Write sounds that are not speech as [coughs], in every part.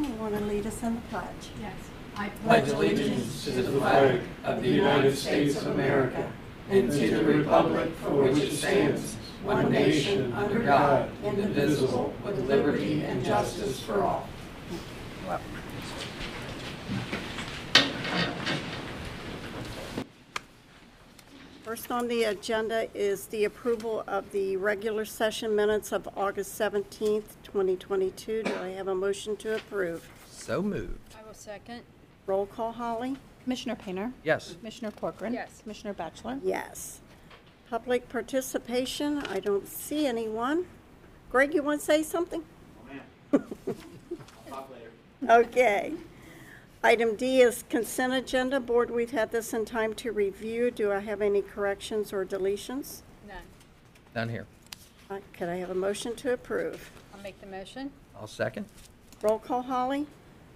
Ryan, you want to lead us in the pledge? Yes. I pledge allegiance to the flag of the United States of America and to the republic for which it stands, one nation, under God, indivisible, with liberty and justice for all. First on the agenda is the approval of the regular session minutes of August 17th, 2022. Do I have a motion to approve? So moved. I will second. Roll call, Holly? Commissioner Painter? Yes. Commissioner Corcoran? Yes. Commissioner Batchelor? Yes. Public participation, I don't see anyone. Greg, you want to say something? [laughs] Okay. Item D is consent agenda. Board, we've had this in time to review. Do I have any corrections or deletions? None. Done here. Uh, Could I have a motion to approve? I'll make the motion. I'll second. Roll call, Holly?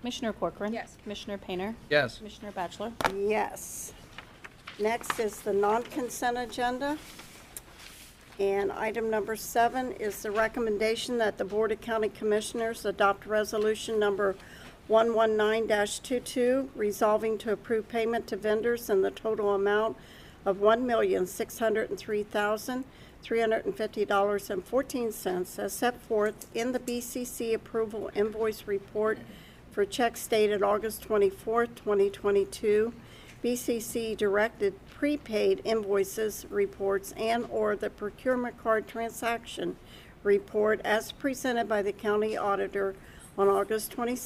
Commissioner Corcoran? Yes. Commissioner Painter? Yes. Commissioner Batchelor? Yes. Next is the non-consent agenda. And item number seven is the recommendation that the Board of County Commissioners adopt resolution number 119-22, resolving to approve payment to vendors in the total amount of $1,603,350.14 as set forth in the BCC approval invoice report for checks dated August 24, 2022. BCC directed prepaid invoices reports and/or the procurement card transaction report as presented by the county auditor on August 22,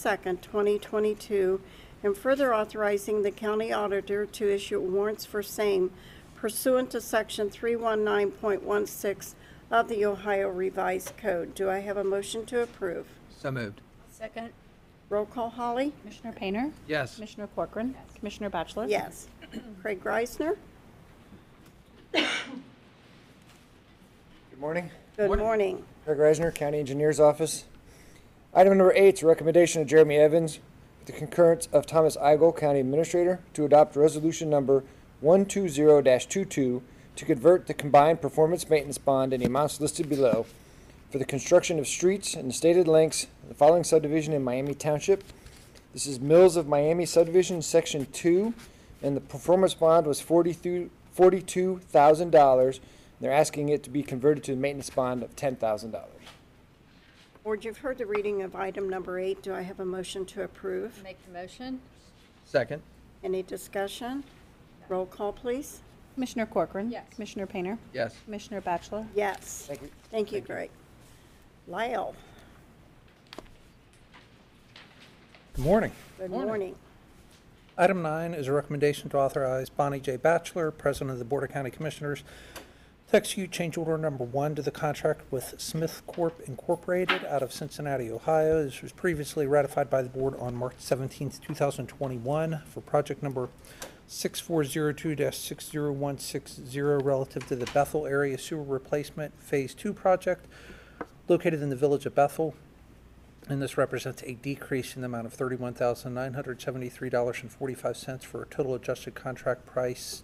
2022, and further authorizing the county auditor to issue warrants for same pursuant to Section 319.16 of the Ohio Revised Code. Do I have a motion to approve? So moved. Second. Roll call, Holly? Commissioner Painter? Yes. Commissioner Corcoran? Commissioner Batchelor? Yes. [coughs] Craig Reisner? Good morning. Good Morning. morning. Craig Reisner, County Engineer's Office. Item number eight is a recommendation of Jeremy Evans with the concurrence of Thomas Eigel, County Administrator, to adopt resolution number 120-22 to convert the combined performance maintenance bond in the amounts listed below for the construction of streets and stated lengths of the following subdivision in Miami Township. This is Mills of Miami subdivision, section two, and the performance bond was forty-two thousand dollars. They're asking it to be converted to a maintenance bond of ten thousand dollars. Board, you've heard the reading of item number eight. Do I have a motion to approve? Make the motion. Second. Any discussion? Roll call, please. Commissioner Corcoran? Yes. Commissioner Painter? Yes. Commissioner Batchelor? Yes. Thank you. Thank you, Greg. Lyle, Good morning. good Morning. morning. Item nine is a recommendation to authorize Bonnie J. Batchelor, President of the Board of County Commissioners, to execute change order number one to the contract with Smith Corp. Incorporated out of Cincinnati, Ohio. This was previously ratified by the board on March 17, two thousand twenty-one for project number 6402-60160 relative to the Bethel Area Sewer Replacement Phase Two project located in the village of Bethel. And this represents a decrease in the amount of thirty-one thousand nine hundred seventy-three dollars and forty-five cents for a total adjusted contract price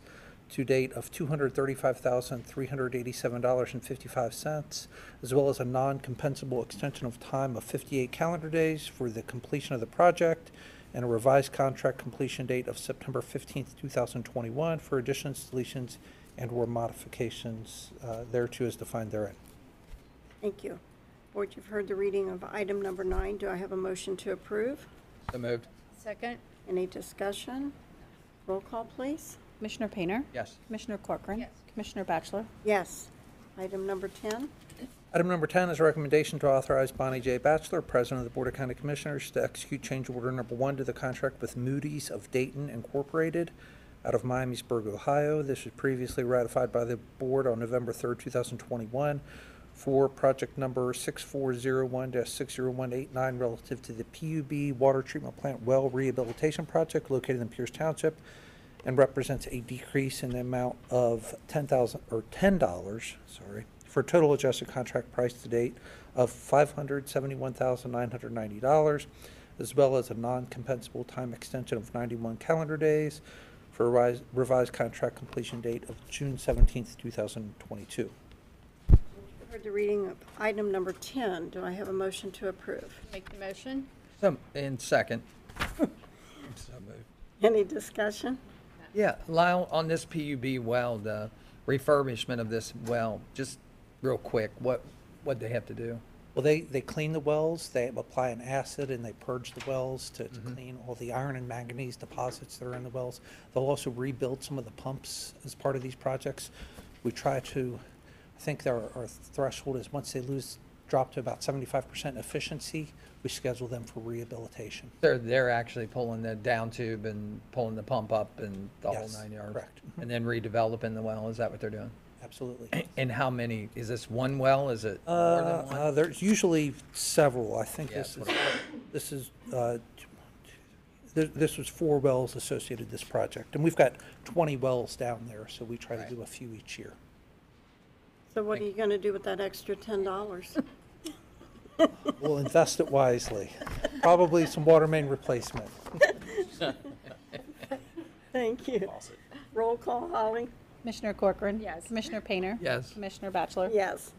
to date of two hundred thirty-five thousand three hundred eighty-seven dollars and fifty-five cents, as well as a non-compensable extension of time of fifty-eight calendar days for the completion of the project, and a revised contract completion date of September fifteenth, two thousand twenty-one for additions, deletions, and/or modifications uh, thereto as defined therein. Thank you. Board, you've heard the reading of item number nine. Do I have a motion to approve? So moved. Second. Any discussion? Roll call, please. Commissioner Painter? Yes. Commissioner Corcoran? Yes. Commissioner Batchelor? Yes. Item number 10. Item number 10 is a recommendation to authorize Bonnie J. Batchelor, President of the Board of County Commissioners, to execute change order number one to the contract with Moody's of Dayton Incorporated out of Miamisburg, Ohio. This was previously ratified by the board on November 3rd, 2021 for project number 6401-60189 relative to the PUB Water Treatment Plant Well Rehabilitation Project located in Pierce Township and represents a decrease in the amount of ten thousand, or ten dollars, sorry, for total adjusted contract price to date of five hundred seventy-one thousand nine hundred ninety dollars, as well as a non-compensable time extension of ninety-one calendar days for a revised, revised contract completion date of June seventeenth, two thousand twenty-two. Heard the reading of item number 10. Do I have a motion to approve? Make the motion. So, and second. [laughs] So moved. Any discussion? Yeah, Lyle, on this PUB well, the refurbishment of this well, just real quick, what, what they have to do? Well, they, they clean the wells, they apply an acid and they purge the wells to, to mm-hmm. clean all the iron and manganese deposits that are in the wells. They'll also rebuild some of the pumps as part of these projects. We try to, I think our, our threshold is once they lose, drop to about seventy-five percent efficiency, we schedule them for rehabilitation. They're, they're actually pulling the down tube and pulling the pump up and the whole Yes, nine yards? correct. Mhm. And then redeveloping the well, is that what they're doing? Absolutely. [clears throat] And how many, is this one well, is it more Uh, than uh, there's usually several. I think Yeah, this is, this is, uh, this, this was four wells associated with this project. And we've got twenty wells down there, so we try to Right. do a few each year. So what are you going to do with that extra $10? [laughs] We'll invest it wisely. Probably some water main replacement. [laughs] Thank you. Roll call, Holly? Commissioner Corcoran. Yes. Commissioner Painter. Yes. Commissioner Batchelor. Yes.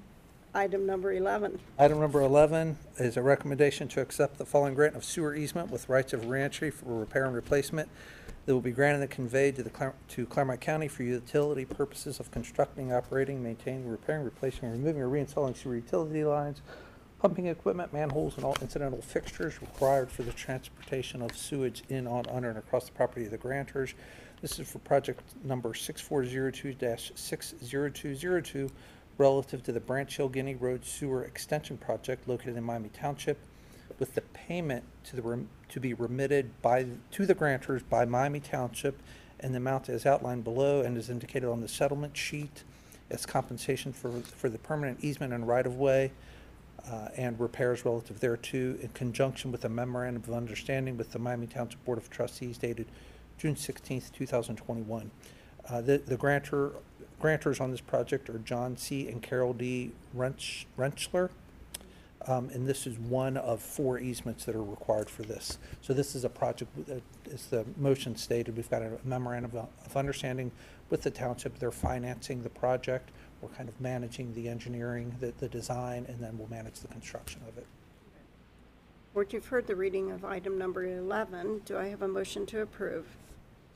Item number 11. Item number 11 is a recommendation to accept the following grant of sewer easement with rights of reentry for repair and replacement that will be granted and conveyed to the, Clar- to Clermont County for utility purposes of constructing, operating, maintaining, repairing, replacing, removing, or reinstalling sewer utility lines, pumping equipment, manholes, and all incidental fixtures required for the transportation of sewage in, on, under, and across the property of the grantors. This is for project number 6402-60202 relative to the Branch Hill Guinea Road Sewer Extension Project located in Miami Township, with the payment to the, rem- to be remitted by, to the grantors by Miami Township and the amount as outlined below and is indicated on the settlement sheet as compensation for, for the permanent easement and right-of-way uh, and repairs relative thereto in conjunction with a memorandum of understanding with the Miami Township Board of Trustees dated June sixteenth, two thousand twenty-one. Uh, the, the grantor, grantors on this project are John C. and Carol D. Wrench. Um, and this is one of four easements that are required for this. So this is a project, that, as the motion stated, we've got a memorandum of, of understanding with the township. They're financing the project. We're kind of managing the engineering, the, the design, and then we'll manage the construction of it. Board, you've heard the reading of item number 11. Do I have a motion to approve?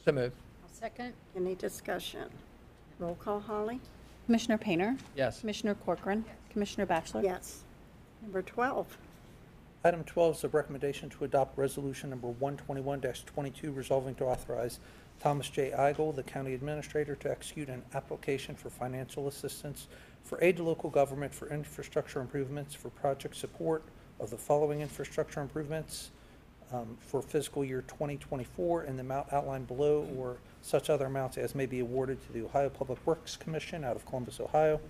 So moved. I'll second. Any discussion? Roll call, Holly? Commissioner Painter. Yes. Commissioner Corcoran. Commissioner Batchelor. Yes. Number 12. Item twelve is a recommendation to adopt resolution number 121-22, resolving to authorize Thomas J. Eigel, the county administrator, to execute an application for financial assistance for aid to local government for infrastructure improvements for project support of the following infrastructure improvements um, for fiscal year twenty twenty-four in the amount outlined below or such other amounts as may be awarded to the Ohio Public Works Commission out of Columbus, Ohio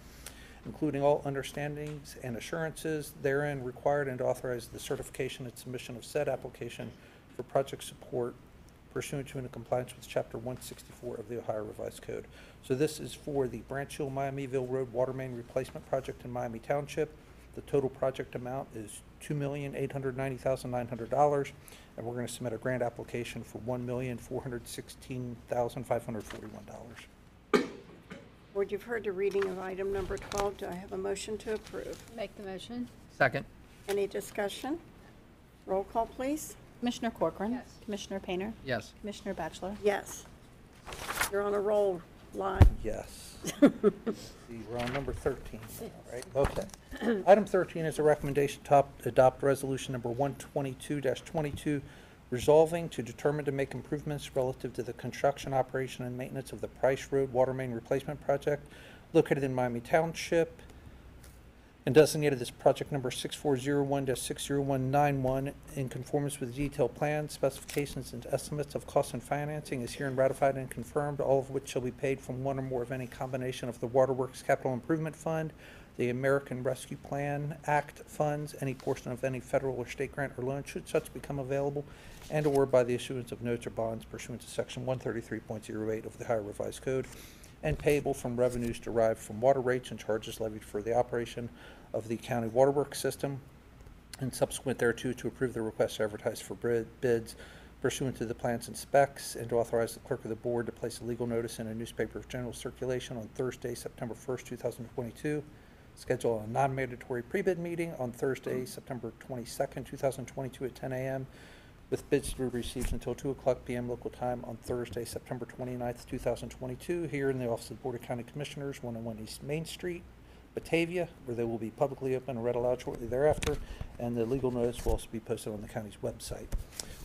including all understandings and assurances therein required and authorized the certification and submission of said application for project support pursuant to and in compliance with Chapter 164 of the Ohio Revised Code. So this is for the Branch Hill Miamiville Road Water Main Replacement Project in Miami Township. The total project amount is $2,890,900, and we're going to submit a grant application for $1,416,541. Board, you've heard the reading of item number 12. Do I have a motion to approve? Make the motion. Second. Any discussion? Roll call, please. Commissioner Corcoran. Yes. Commissioner Painter. Yes. Commissioner Batchelor. Yes. You're on a roll, Lon. [laughs] Yes. See, we're on number 13 now, right? Okay. Item 13 is a recommendation to op- adopt resolution number 122-22, resolving to determine to make improvements relative to the construction, operation, and maintenance of the Price Road Water Main Replacement Project located in Miami Township, and designated as project number 6401-60191 in conformance with detailed plans, specifications, and estimates of cost and financing is herein ratified and confirmed, all of which shall be paid from one or more of any combination of the Waterworks Capital Improvement Fund, the American Rescue Plan Act funds, any portion of any federal or state grant or loan should such become available, and/or by the issuance of notes or bonds pursuant to section 133.08 of the Ohio Revised Code, and payable from revenues derived from water rates and charges levied for the operation of the county waterworks system, and subsequent thereto to approve the request to advertise for bid- bids pursuant to the plans and specs, and to authorize the clerk of the board to place a legal notice in a newspaper of general circulation on Thursday, September 1st, 2022, schedule a non-mandatory pre-bid meeting on Thursday, September 22nd, 2022 at 10 a.m. with bids to be received until 2 o'clock p.m. local time on Thursday, September 29th, 2022 here in the Office of the Board of County Commissioners, 101 East Main Street, Batavia, where they will be publicly open and read aloud shortly thereafter, and the legal notice will also be posted on the county's website.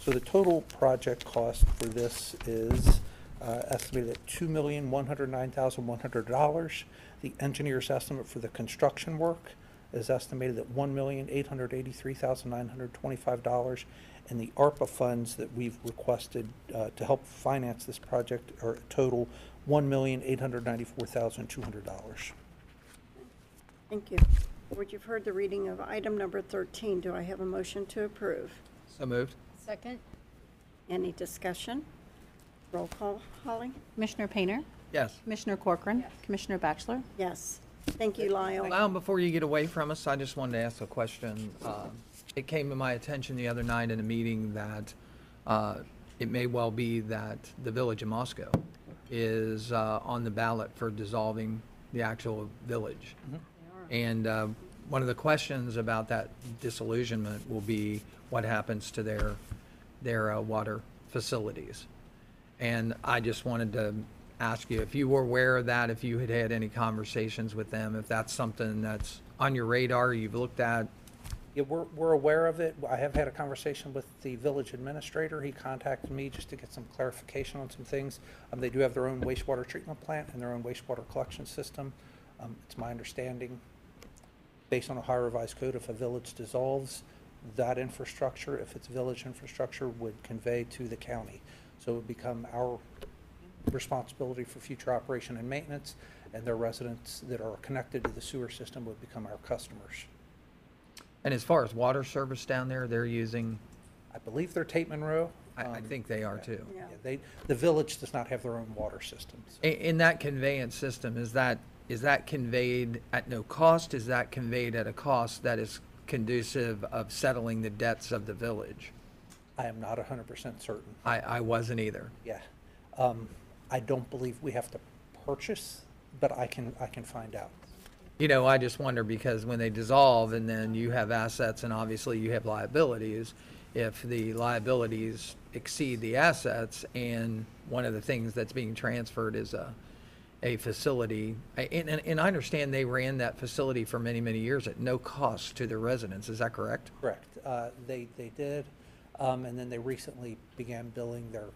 So the total project cost for this is uh, estimated at $2,109,100. The engineer's estimate for the construction work is estimated at one million, eight hundred eighty-three thousand, nine hundred twenty-five dollars. And the ARPA funds that we've requested uh, to help finance this project are a total one million, eight hundred ninety-four thousand, two hundred dollars. Thank you. Board, you've heard the reading of item number 13. Do I have a motion to approve? So moved. Second. Any discussion? Roll call, Holly? Commissioner Painter, Yes. Commissioner Corcoran, Commissioner Batchelor, Yes. Thank you, Lyle. Well, before you get away from us, I just wanted to ask a question. Uh, It came to my attention the other night in a meeting that uh, it may well be that the Village of Moscow is uh, on the ballot for dissolving the actual village. And uh, one of the questions about that disillusionment will be what happens to their, their uh, water facilities. And I just wanted to ask you if you were aware of that, if you had had any conversations with them, if that's something that's on your radar, you've looked at. Yeah, we're, we're aware of it. I have had a conversation with the village administrator. He contacted me just to get some clarification on some things. Um, they do have their own wastewater treatment plant and their own wastewater collection system. Um, it's my understanding, based on Ohio Revised Code, if a village dissolves, that infrastructure, if it's village infrastructure, would convey to the county. So it would become our responsibility for future operation and maintenance, and their residents that are connected to the sewer system would become our customers. And as far as water service down there, they're using, I believe they're Tate Monroe. I, I Um, think they are too. Yeah. yeah, They, the village does not have their own water system. so- In, in that conveyance system, is that, is that conveyed at no cost? Is that conveyed at a cost that is conducive of settling the debts of the village? I am not hundred percent certain. I, I wasn't either. Yeah. Um, I don't believe we have to purchase, but I can, I can find out. You know, I just wonder because when they dissolve and then you have assets and obviously you have liabilities, if the liabilities exceed the assets and one of the things that's being transferred is a, a facility, I- and, and and I understand they ran that facility for many, many years at no cost to the residents, is that correct? Correct. Uh, they, they did, um, and then they recently began billing their,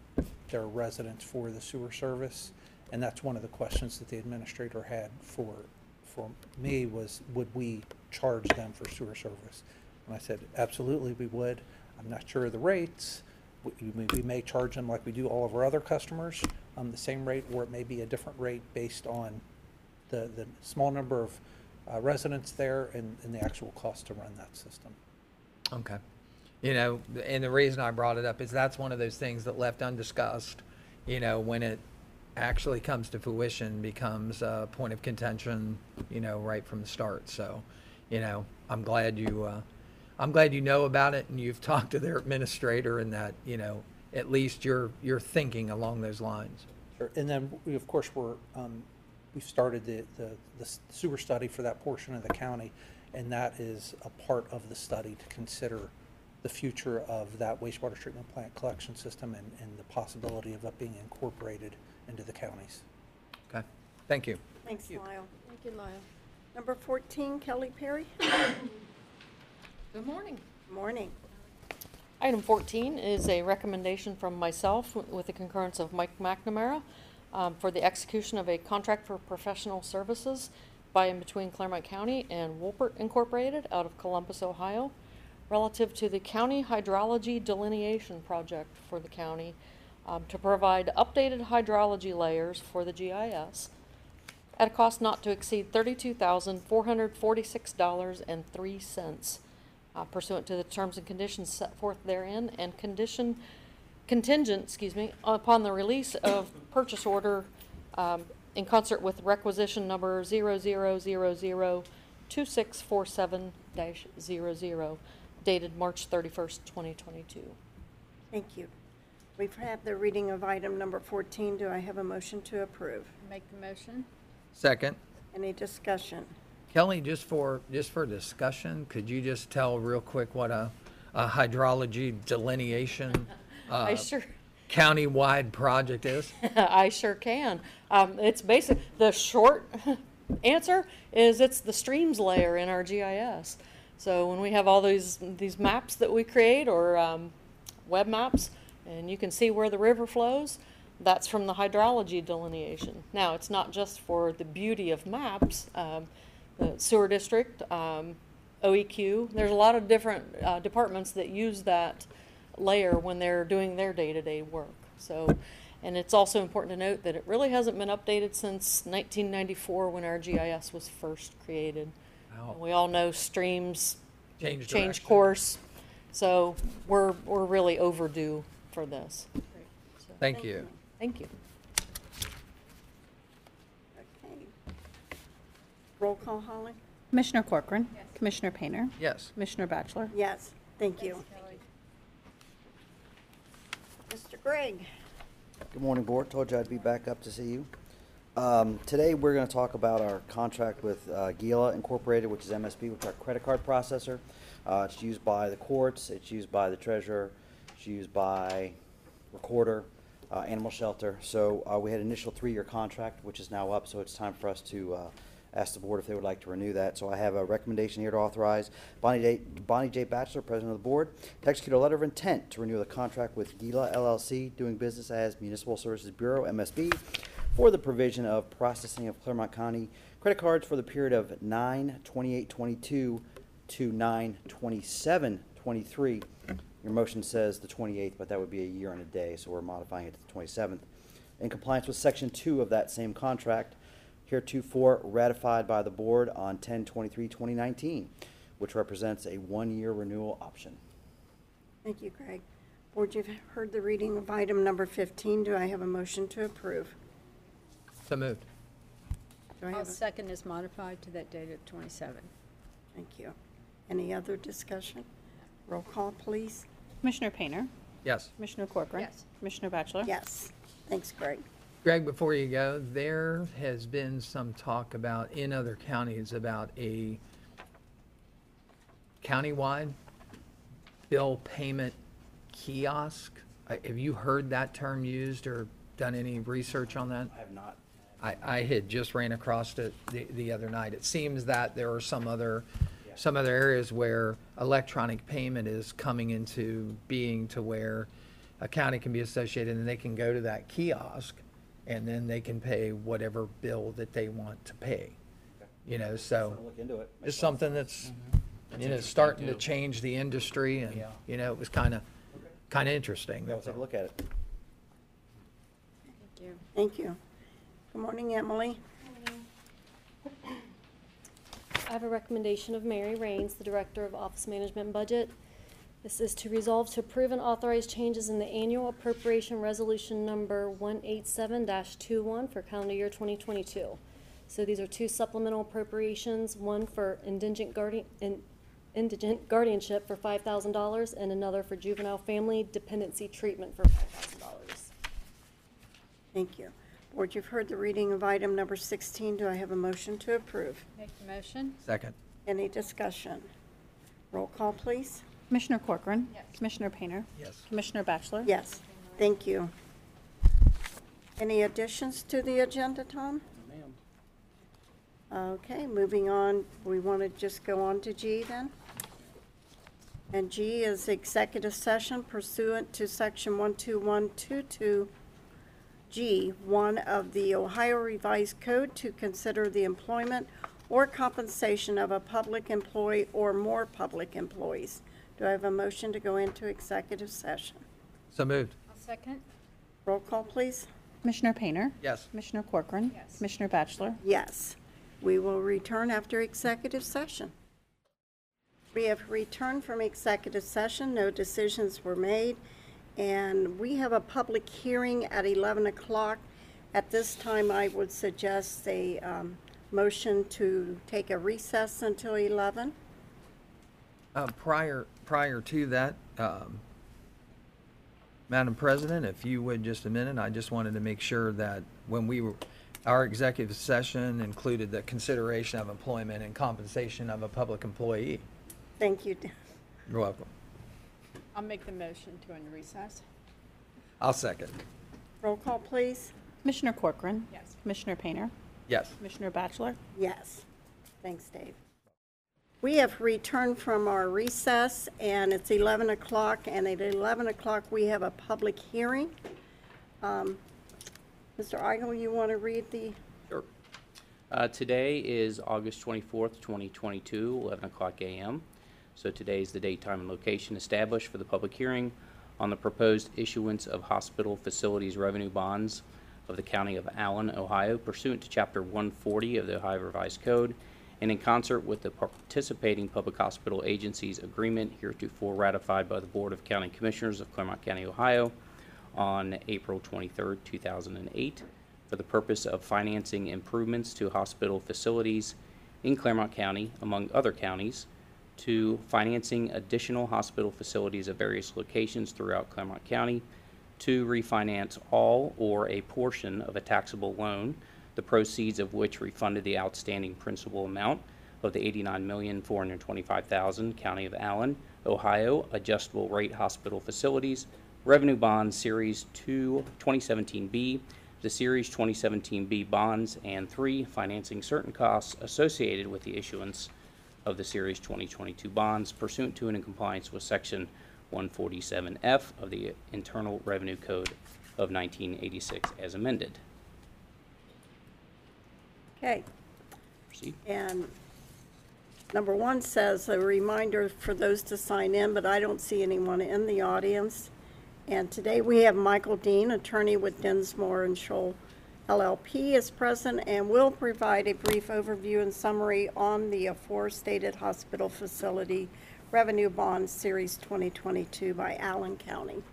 their residents for the sewer service. And that's one of the questions that the administrator had for, for me was, would we charge them for sewer service? And I said, absolutely, we would. I'm not sure of the rates. We, we- may charge them like we do all of our other customers, um, the same rate, or it may be a different rate based on the, the small number of uh, residents there and, and the actual cost to run that system. Okay. You know, and the reason I brought it up is that's one of those things that left undiscussed, you know, when it actually comes to fruition, becomes a point of contention, you know, right from the start. So, you know, I'm glad you, uh, I'm glad you know about it and you've [laughs] talked to their administrator and that, you know, at least you're, you're thinking along those lines. Sure. And then, we, of course, we're, um, we've started the, the the sewer study for that portion of the county, and that is a part of the study to consider the future of that wastewater treatment plant collection system and, and the possibility of it being incorporated into the counties. Okay, thank you. Thanks, Lyle. Thank you, Lyle. Number 14, Kelly Perry. Good morning. Good Morning. Item 14 is a recommendation from myself with the concurrence of Mike McNamara um, for the execution of a contract for professional services by and between Clermont County and Wolpert Incorporated out of Columbus, Ohio, relative to the county hydrology delineation project for the county um, to provide updated hydrology layers for the GIS at a cost not to exceed $32,446.03 uh, pursuant to the terms and conditions set forth therein and condition, contingent, excuse me, upon the release of purchase order um, in concert with requisition number 00002647-00 dated March 31st, 2022. Thank you. We've had the reading of item number 14. Do I have a motion to approve? Make the motion. Second, Any discussion? Kelly, just for, just for discussion, could you just tell real quick what a, a hydrology delineation, [laughs] I uh, sure, county-wide project is? [laughs] I sure can. Um, it's basic, the short [laughs] answer is it's the streams layer in our GIS. So when we have all these, these maps that we create or, um, web maps, and you can see where the river flows, that's from the hydrology delineation. Now, it's not just for the beauty of maps, um, the sewer district, um, OEQ, there's a lot of different, uh, departments that use that layer when they're doing their day-to-day work. So, and it's also important to note that it really hasn't been updated since 1994 when our GIS was first created. Wow. We all know streams Change change direction. course, so we're, we're really overdue for this. So, Thank you. Thank you. Okay. Roll call, Holly? Commissioner Corcoran. Commissioner Painter. Yes. Commissioner Batchelor. Yes, thank you. Mr. Gregg? Good morning, Board. Told you I'd be back up to see you. Um, Today, we're going to talk about our contract with uh, Gila Incorporated, which is MSP, which is our credit card processor. Uh, It's used by the courts, it's used by the treasurer, it's used by recorder, uh, animal shelter. So uh, we had an initial three-year contract, which is now up, so it's time for us to uh, ask the board if they would like to renew that. So I have a recommendation here to authorize Bonnie J. Bonnie J. Batchelor, President of the Board, to execute a letter of intent to renew the contract with Gila LLC, doing business as Municipal Services Bureau, MSB, for the provision of processing of Clermont County credit cards for the period of 9/28/22 to 9/27/23. Your motion says the 28th, but that would be a year and a day, so we're modifying it to the 27th. In compliance with Section 2 of that same contract, heretofore ratified by the board on 10/23/2019, which represents a one-year renewal option. Thank you, Greg. Board, you've heard the reading of item number 15. Do I have a motion to approve? So moved. Do I I'll have a, second is modified to that date of 27. thank you. Any other discussion? Roll call, please. Commissioner Painter. Yes. Commissioner Corcoran. Yes. Commissioner Batchelor. Yes. Thanks, Greg. Greg, before you go, there has been some talk about, in other counties, about a countywide bill payment kiosk. Uh, Have you heard that term used or done any research on that? I have not. I, I had just ran across it the, the other night. It seems that there are some other, some other areas where electronic payment is coming into being to where a county can be associated and they can go to that kiosk and then they can pay whatever bill that they want to pay. You know, so I'll look into it. just something that's, you know, starting to change the industry and, you know, it was kind of, kind of interesting. I'll That's take a all. look at it. Thank you. Good morning, Emily. I have a recommendation of Mary Raines, the Director of Office Management and Budget. This is to resolve to approve and authorize changes in the annual appropriation resolution number one eight seven 21 for calendar year twenty twenty-two. So these are two supplemental appropriations, one for indigent guardian, in- indigent guardianship for five thousand dollars and another for juvenile family dependency treatment for five thousand dollars. Thank you. Board, you've heard the reading of item number 16. Do I have a motion to approve? Make the motion? Second. Any discussion? Roll call, please. Commissioner Corcoran. Yes. Commissioner Painter. Yes. Commissioner Batchelor. Yes, thank you. Any additions to the agenda, Tom? Okay, moving on, we want to just go on to G then? And G is executive session pursuant to section 12122G, one of the Ohio Revised Code to consider the employment or compensation of a public employee or more public employees. Do I have a motion to go into executive session? So moved. I'll second. Roll call, please. Commissioner Painter. Yes. Commissioner Corcoran. Yes. Commissioner Batchelor. Yes. We will return after executive session. We have returned from executive session, no decisions were made, and we have a public hearing at 11 o'clock. At this time, I would suggest a um, motion to take a recess until 11. Uh, prior, prior to that, um, Madam President, if you would just a minute, I just wanted to make sure that when we were, our executive session included the consideration of employment and compensation of a public employee. Thank you. You're welcome. I'll make the motion to end recess. I'll second. Roll call, please. Commissioner Corcoran. Yes. Commissioner Painter. Yes. Commissioner Batchelor. Yes. Thanks, Dave. We have returned from our recess, and it's 11 o'clock, and at 11 o'clock, we have a public hearing. Um, Mr. Eigel, you want to read the, Sure. Uh, Today is August 24th, 2022, 11 o'clock a.m. So today is the date, time, and location established for the public hearing on the proposed issuance of hospital facilities revenue bonds of the County of Allen, Ohio pursuant to Chapter 140 of the Ohio Revised Code and in concert with the participating public hospital agencies agreement heretofore ratified by the Board of County Commissioners of Clermont County, Ohio on April 23, 2008, for the purpose of financing improvements to hospital facilities in Clermont County, among other counties, to financing additional hospital facilities at various locations throughout Clermont County, to refinance all or a portion of a taxable loan, the proceeds of which refunded the outstanding principal amount of the 89,425,000 County of Allen, Ohio adjustable rate hospital facilities revenue bonds series 2 2017B, the series 2017B bonds, and three, financing certain costs associated with the issuance of the series 2022 bonds pursuant to and in compliance with section 147F of the Internal Revenue Code of 1986 as amended. okay. Proceed. And number one says a reminder for those to sign in, but I don't see anyone in the audience. And today we have Michael Dean, attorney with Dinsmore and Shohl LLP, is present and will provide a brief overview and summary on the aforestated hospital facility revenue bond series 2022 by Allen County.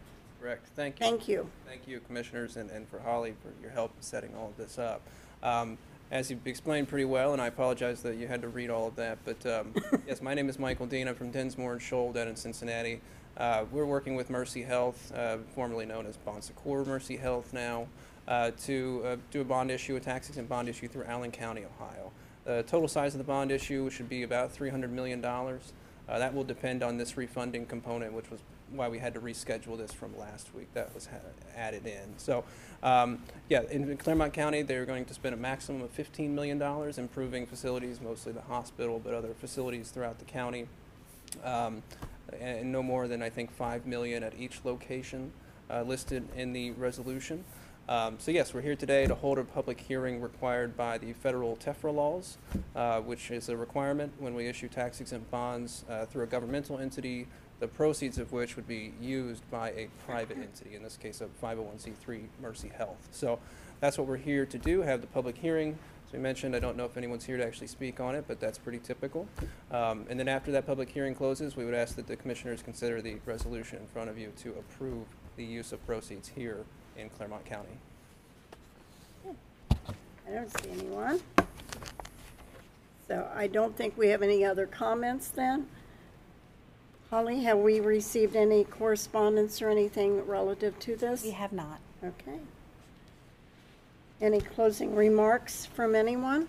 Correct. Thank you. Thank you. Thank you, Commissioners, and, and for Holly for your help in setting all of this up. Um, as you've explained pretty well, and I apologize that you had to read all of that, but um, [laughs] yes, my name is Michael Dean. I'm from Dinsmore and Shohl down in Cincinnati. Uh, we're working with Mercy Health, uh, formerly known as Bon Secours Mercy Health now, to uh, do a bond issue, a tax exempt bond issue through Allen County, Ohio. The total size of the bond issue should be about $300 million. Uh, that will depend on this refunding component, which was why we had to reschedule this from last week. That was added in. So, um, yeah, in Clermont County, they're going to spend a maximum of $15 million improving facilities, mostly the hospital, but other facilities throughout the county. Um, and no more than, I think, 5 million at each location uh, listed in the resolution. Um, so yes, we're here today to hold a public hearing required by the federal TEFRA laws, uh, which is a requirement when we issue tax exempt bonds uh, through a governmental entity, the proceeds of which would be used by a private entity, in this case a 501c3 Mercy Health. So that's what we're here to do, have the public hearing. As we mentioned, I don't know if anyone's here to actually speak on it, but that's pretty typical. Um, and then after that public hearing closes, we would ask that the commissioners consider the resolution in front of you to approve the use of proceeds here in Clermont County. I don't see anyone. So I don't think we have any other comments then. Holly, have we received any correspondence or anything relative to this? We have not. Okay. Any closing remarks from anyone?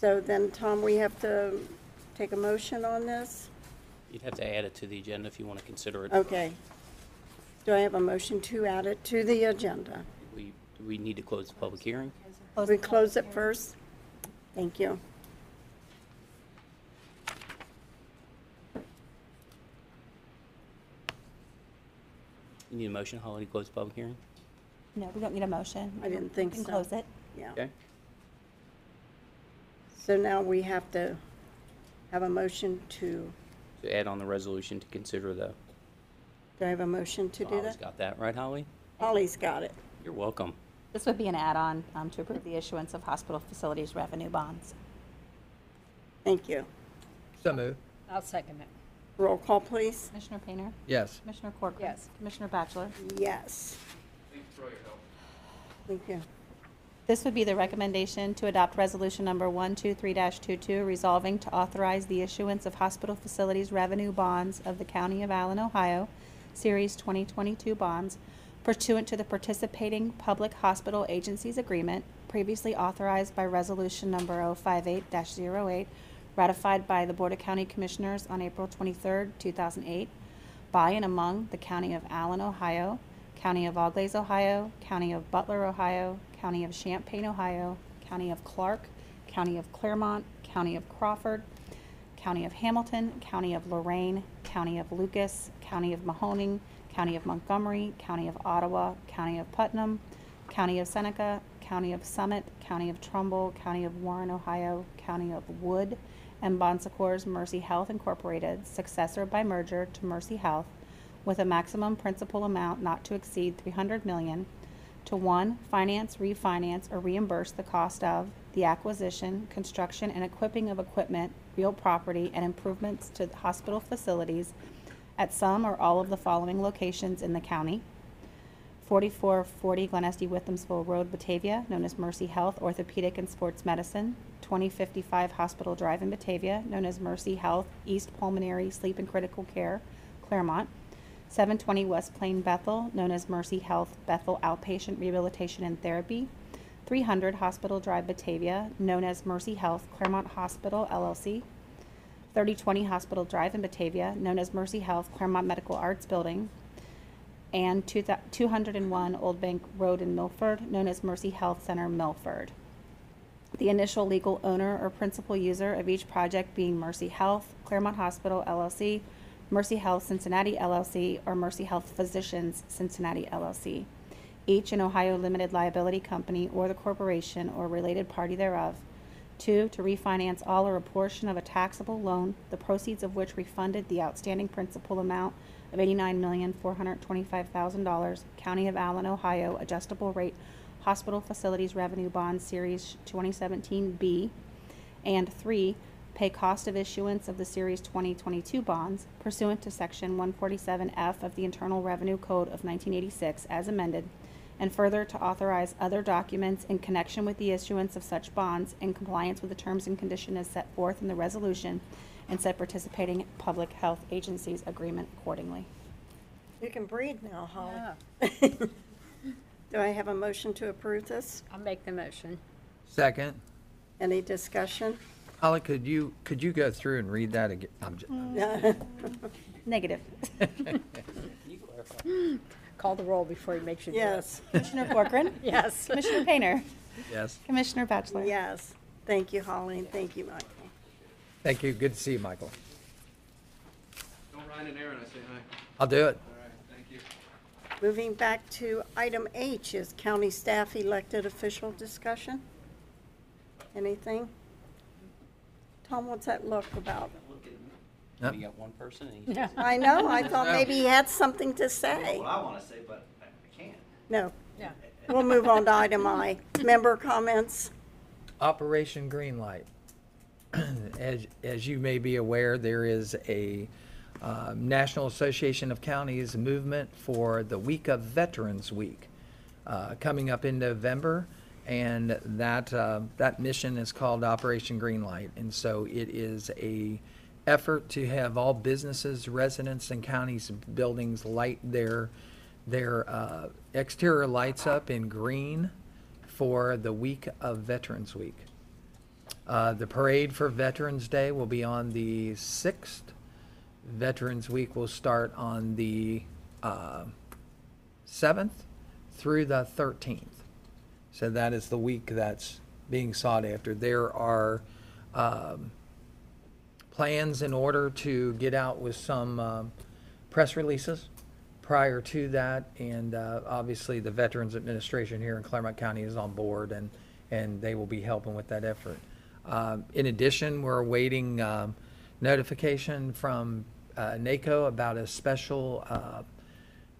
So then, Tom, we have to take a motion on this? You'd have to add it to the agenda if you want to consider it. Okay. Do I have a motion to add it to the agenda? We, we need to close the public hearing. We close it first? Thank you. You need a motion, Holly, to close the public hearing? No, we don't need a motion. I didn't think We can so. close it. Yeah. Okay? So now we have to have a motion to, To add on the resolution to consider the, do I have a motion to do Holly's that? got that, right, Holly? Holly's got it. You're welcome. This would be an add-on um, to approve the issuance of hospital facilities revenue bonds. Thank you. So move. I'll second it. Roll call, please. Commissioner Painter? Yes. Commissioner Corcoran? Yes. Commissioner Batchelor? Yes. Thank Troyer help. Thank you. This would be the recommendation to adopt resolution number 123-22, resolving to authorize the issuance of hospital facilities revenue bonds of the County of Allen, Ohio, Series 2022 bonds pursuant to the participating public hospital agencies agreement previously authorized by Resolution Number 058-08, ratified by the Board of County Commissioners on April 23, 2008, by and among the County of Allen, Ohio, County of Auglaize, Ohio, County of Butler, Ohio, County of Champaign, Ohio, County of Clark, County of Clermont, County of Crawford, County of Hamilton, County of Lorain, County of Lucas, County of Mahoning, County of Montgomery, County of Ottawa, County of Putnam, County of Seneca, County of Summit, County of Trumbull, County of Warren, Ohio, County of Wood, and Bon Secours Mercy Health Incorporated, successor by merger to Mercy Health, with a maximum principal amount not to exceed 300 million, to one, finance, refinance, or reimburse the cost of the acquisition, construction, and equipping of equipment, real property, and improvements to hospital facilities at some or all of the following locations in the county. 4440 Glen Este Withamsville Road, Batavia, known as Mercy Health Orthopedic and Sports Medicine. 2055 Hospital Drive in Batavia, known as Mercy Health East Pulmonary Sleep and Critical Care, Clermont. 720 West Plain Bethel, known as Mercy Health Bethel Outpatient Rehabilitation and Therapy. 300 Hospital Drive, Batavia, known as Mercy Health Clermont Hospital LLC. 3020 Hospital Drive in Batavia, known as Mercy Health Clermont Medical Arts Building. And 201 Old Bank Road in Milford, known as Mercy Health Center Milford. The initial legal owner or principal user of each project being Mercy Health, Clermont Hospital LLC, Mercy Health Cincinnati LLC, or Mercy Health Physicians Cincinnati LLC, each an Ohio limited liability company or the corporation or related party thereof. Two, to refinance all or a portion of a taxable loan, the proceeds of which refunded the outstanding principal amount of eighty-nine million, four hundred twenty-five thousand dollars, County of Allen, Ohio, adjustable rate Hospital Facilities Revenue Bond Series 2017B. And three, pay cost of issuance of the Series 2022 bonds pursuant to Section 147F of the Internal Revenue Code of 1986 as amended, and further to authorize other documents in connection with the issuance of such bonds in compliance with the terms and conditions as set forth in the resolution and said participating public health agencies agreement accordingly. You can breathe now, Holly. Yeah. [laughs] Do I have a motion to approve this? I'll make the motion. Second. Any discussion? Holly, could you, could you go through and read that again? I'm j- [laughs] Negative. [laughs] Call the roll before he makes you do it. Yes, Commissioner Corcoran? [laughs] Yes. Commissioner Painter? Yes. Commissioner Batchelor? yes. Thank you, Holly, and thank you, Michael. Thank you. Good to see you, Michael. Don't Ryan and Aaron, I say hi. I'll do it. All right, thank you. Moving back to item H is county staff elected official discussion. Anything? Tom, what's that look about? Yep. You got one person and he's Yeah. I know, I thought maybe he had something to say. What I want to say, but I I can't. No, Yeah. we'll move on to item I. Member comments? Operation Greenlight. [clears throat] As, as you may be aware, there is a uh, National Association of Counties movement for the Week of Veterans Week uh, coming up in November. And that, uh, that mission is called Operation Greenlight. And so it is a effort to have all businesses, residents, and counties buildings light their, their uh, exterior lights up in green for the week of Veterans Week. Uh, the parade for Veterans Day will be on the 6th. Veterans Week will start on the uh, 7th through the 13th. So that is the week that's being sought after. There are um, plans in order to get out with some um, press releases prior to that, and uh, obviously the Veterans Administration here in Clermont County is on board, and, and they will be helping with that effort. Um, In addition, we're awaiting um, notification from uh, NACO about a special uh,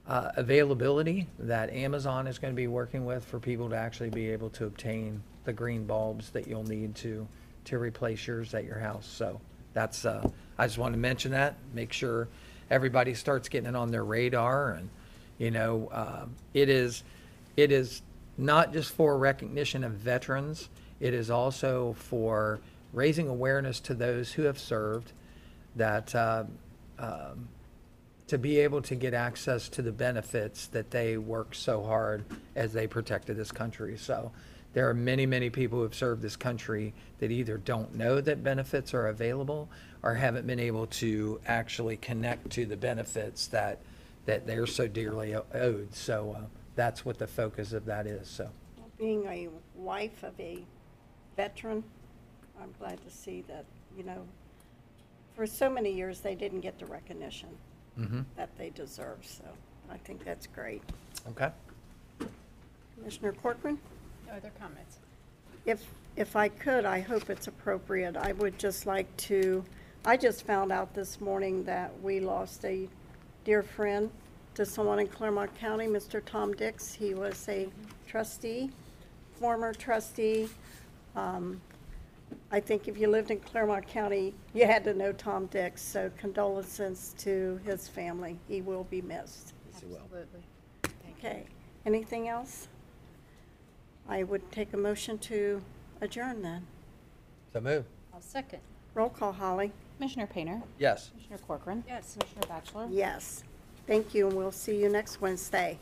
uh, availability that Amazon is going to be working with for people to actually be able to obtain the green bulbs that you'll need to, to replace yours at your house. So that's, uh, I just wanted to mention that, make sure everybody starts getting it on their radar. And, you know, uh, it is, it is not just for recognition of veterans, it is also for raising awareness to those who have served that, uh, um, to be able to get access to the benefits that they worked so hard as they protected this country. So there are many, many people who have served this country that either don't know that benefits are available or haven't been able to actually connect to the benefits that, that they're so dearly o- owed. So uh, that's what the focus of that is, so. Being a wife of a veteran, I'm glad to see that, you know, for so many years, they didn't get the recognition mhm. that they deserve, so I think that's great. Okay. Commissioner Corcoran? No other comments? If, if I could, I hope it's appropriate, I would just like to, I just found out this morning that we lost a dear friend to someone in Clermont County, Mr. Tom Dix. He was a trustee, former trustee. Um, I think if you lived in Clermont County, you had to know Tom Dix, so condolences to his family. He will be missed. Absolutely. Okay, anything else? I would take a motion to adjourn then. So move. I'll second. Roll call, Holly. Commissioner Painter? Yes. Commissioner Corcoran? Yes. Commissioner Batchelor? Yes. Thank you, and we'll see you next Wednesday.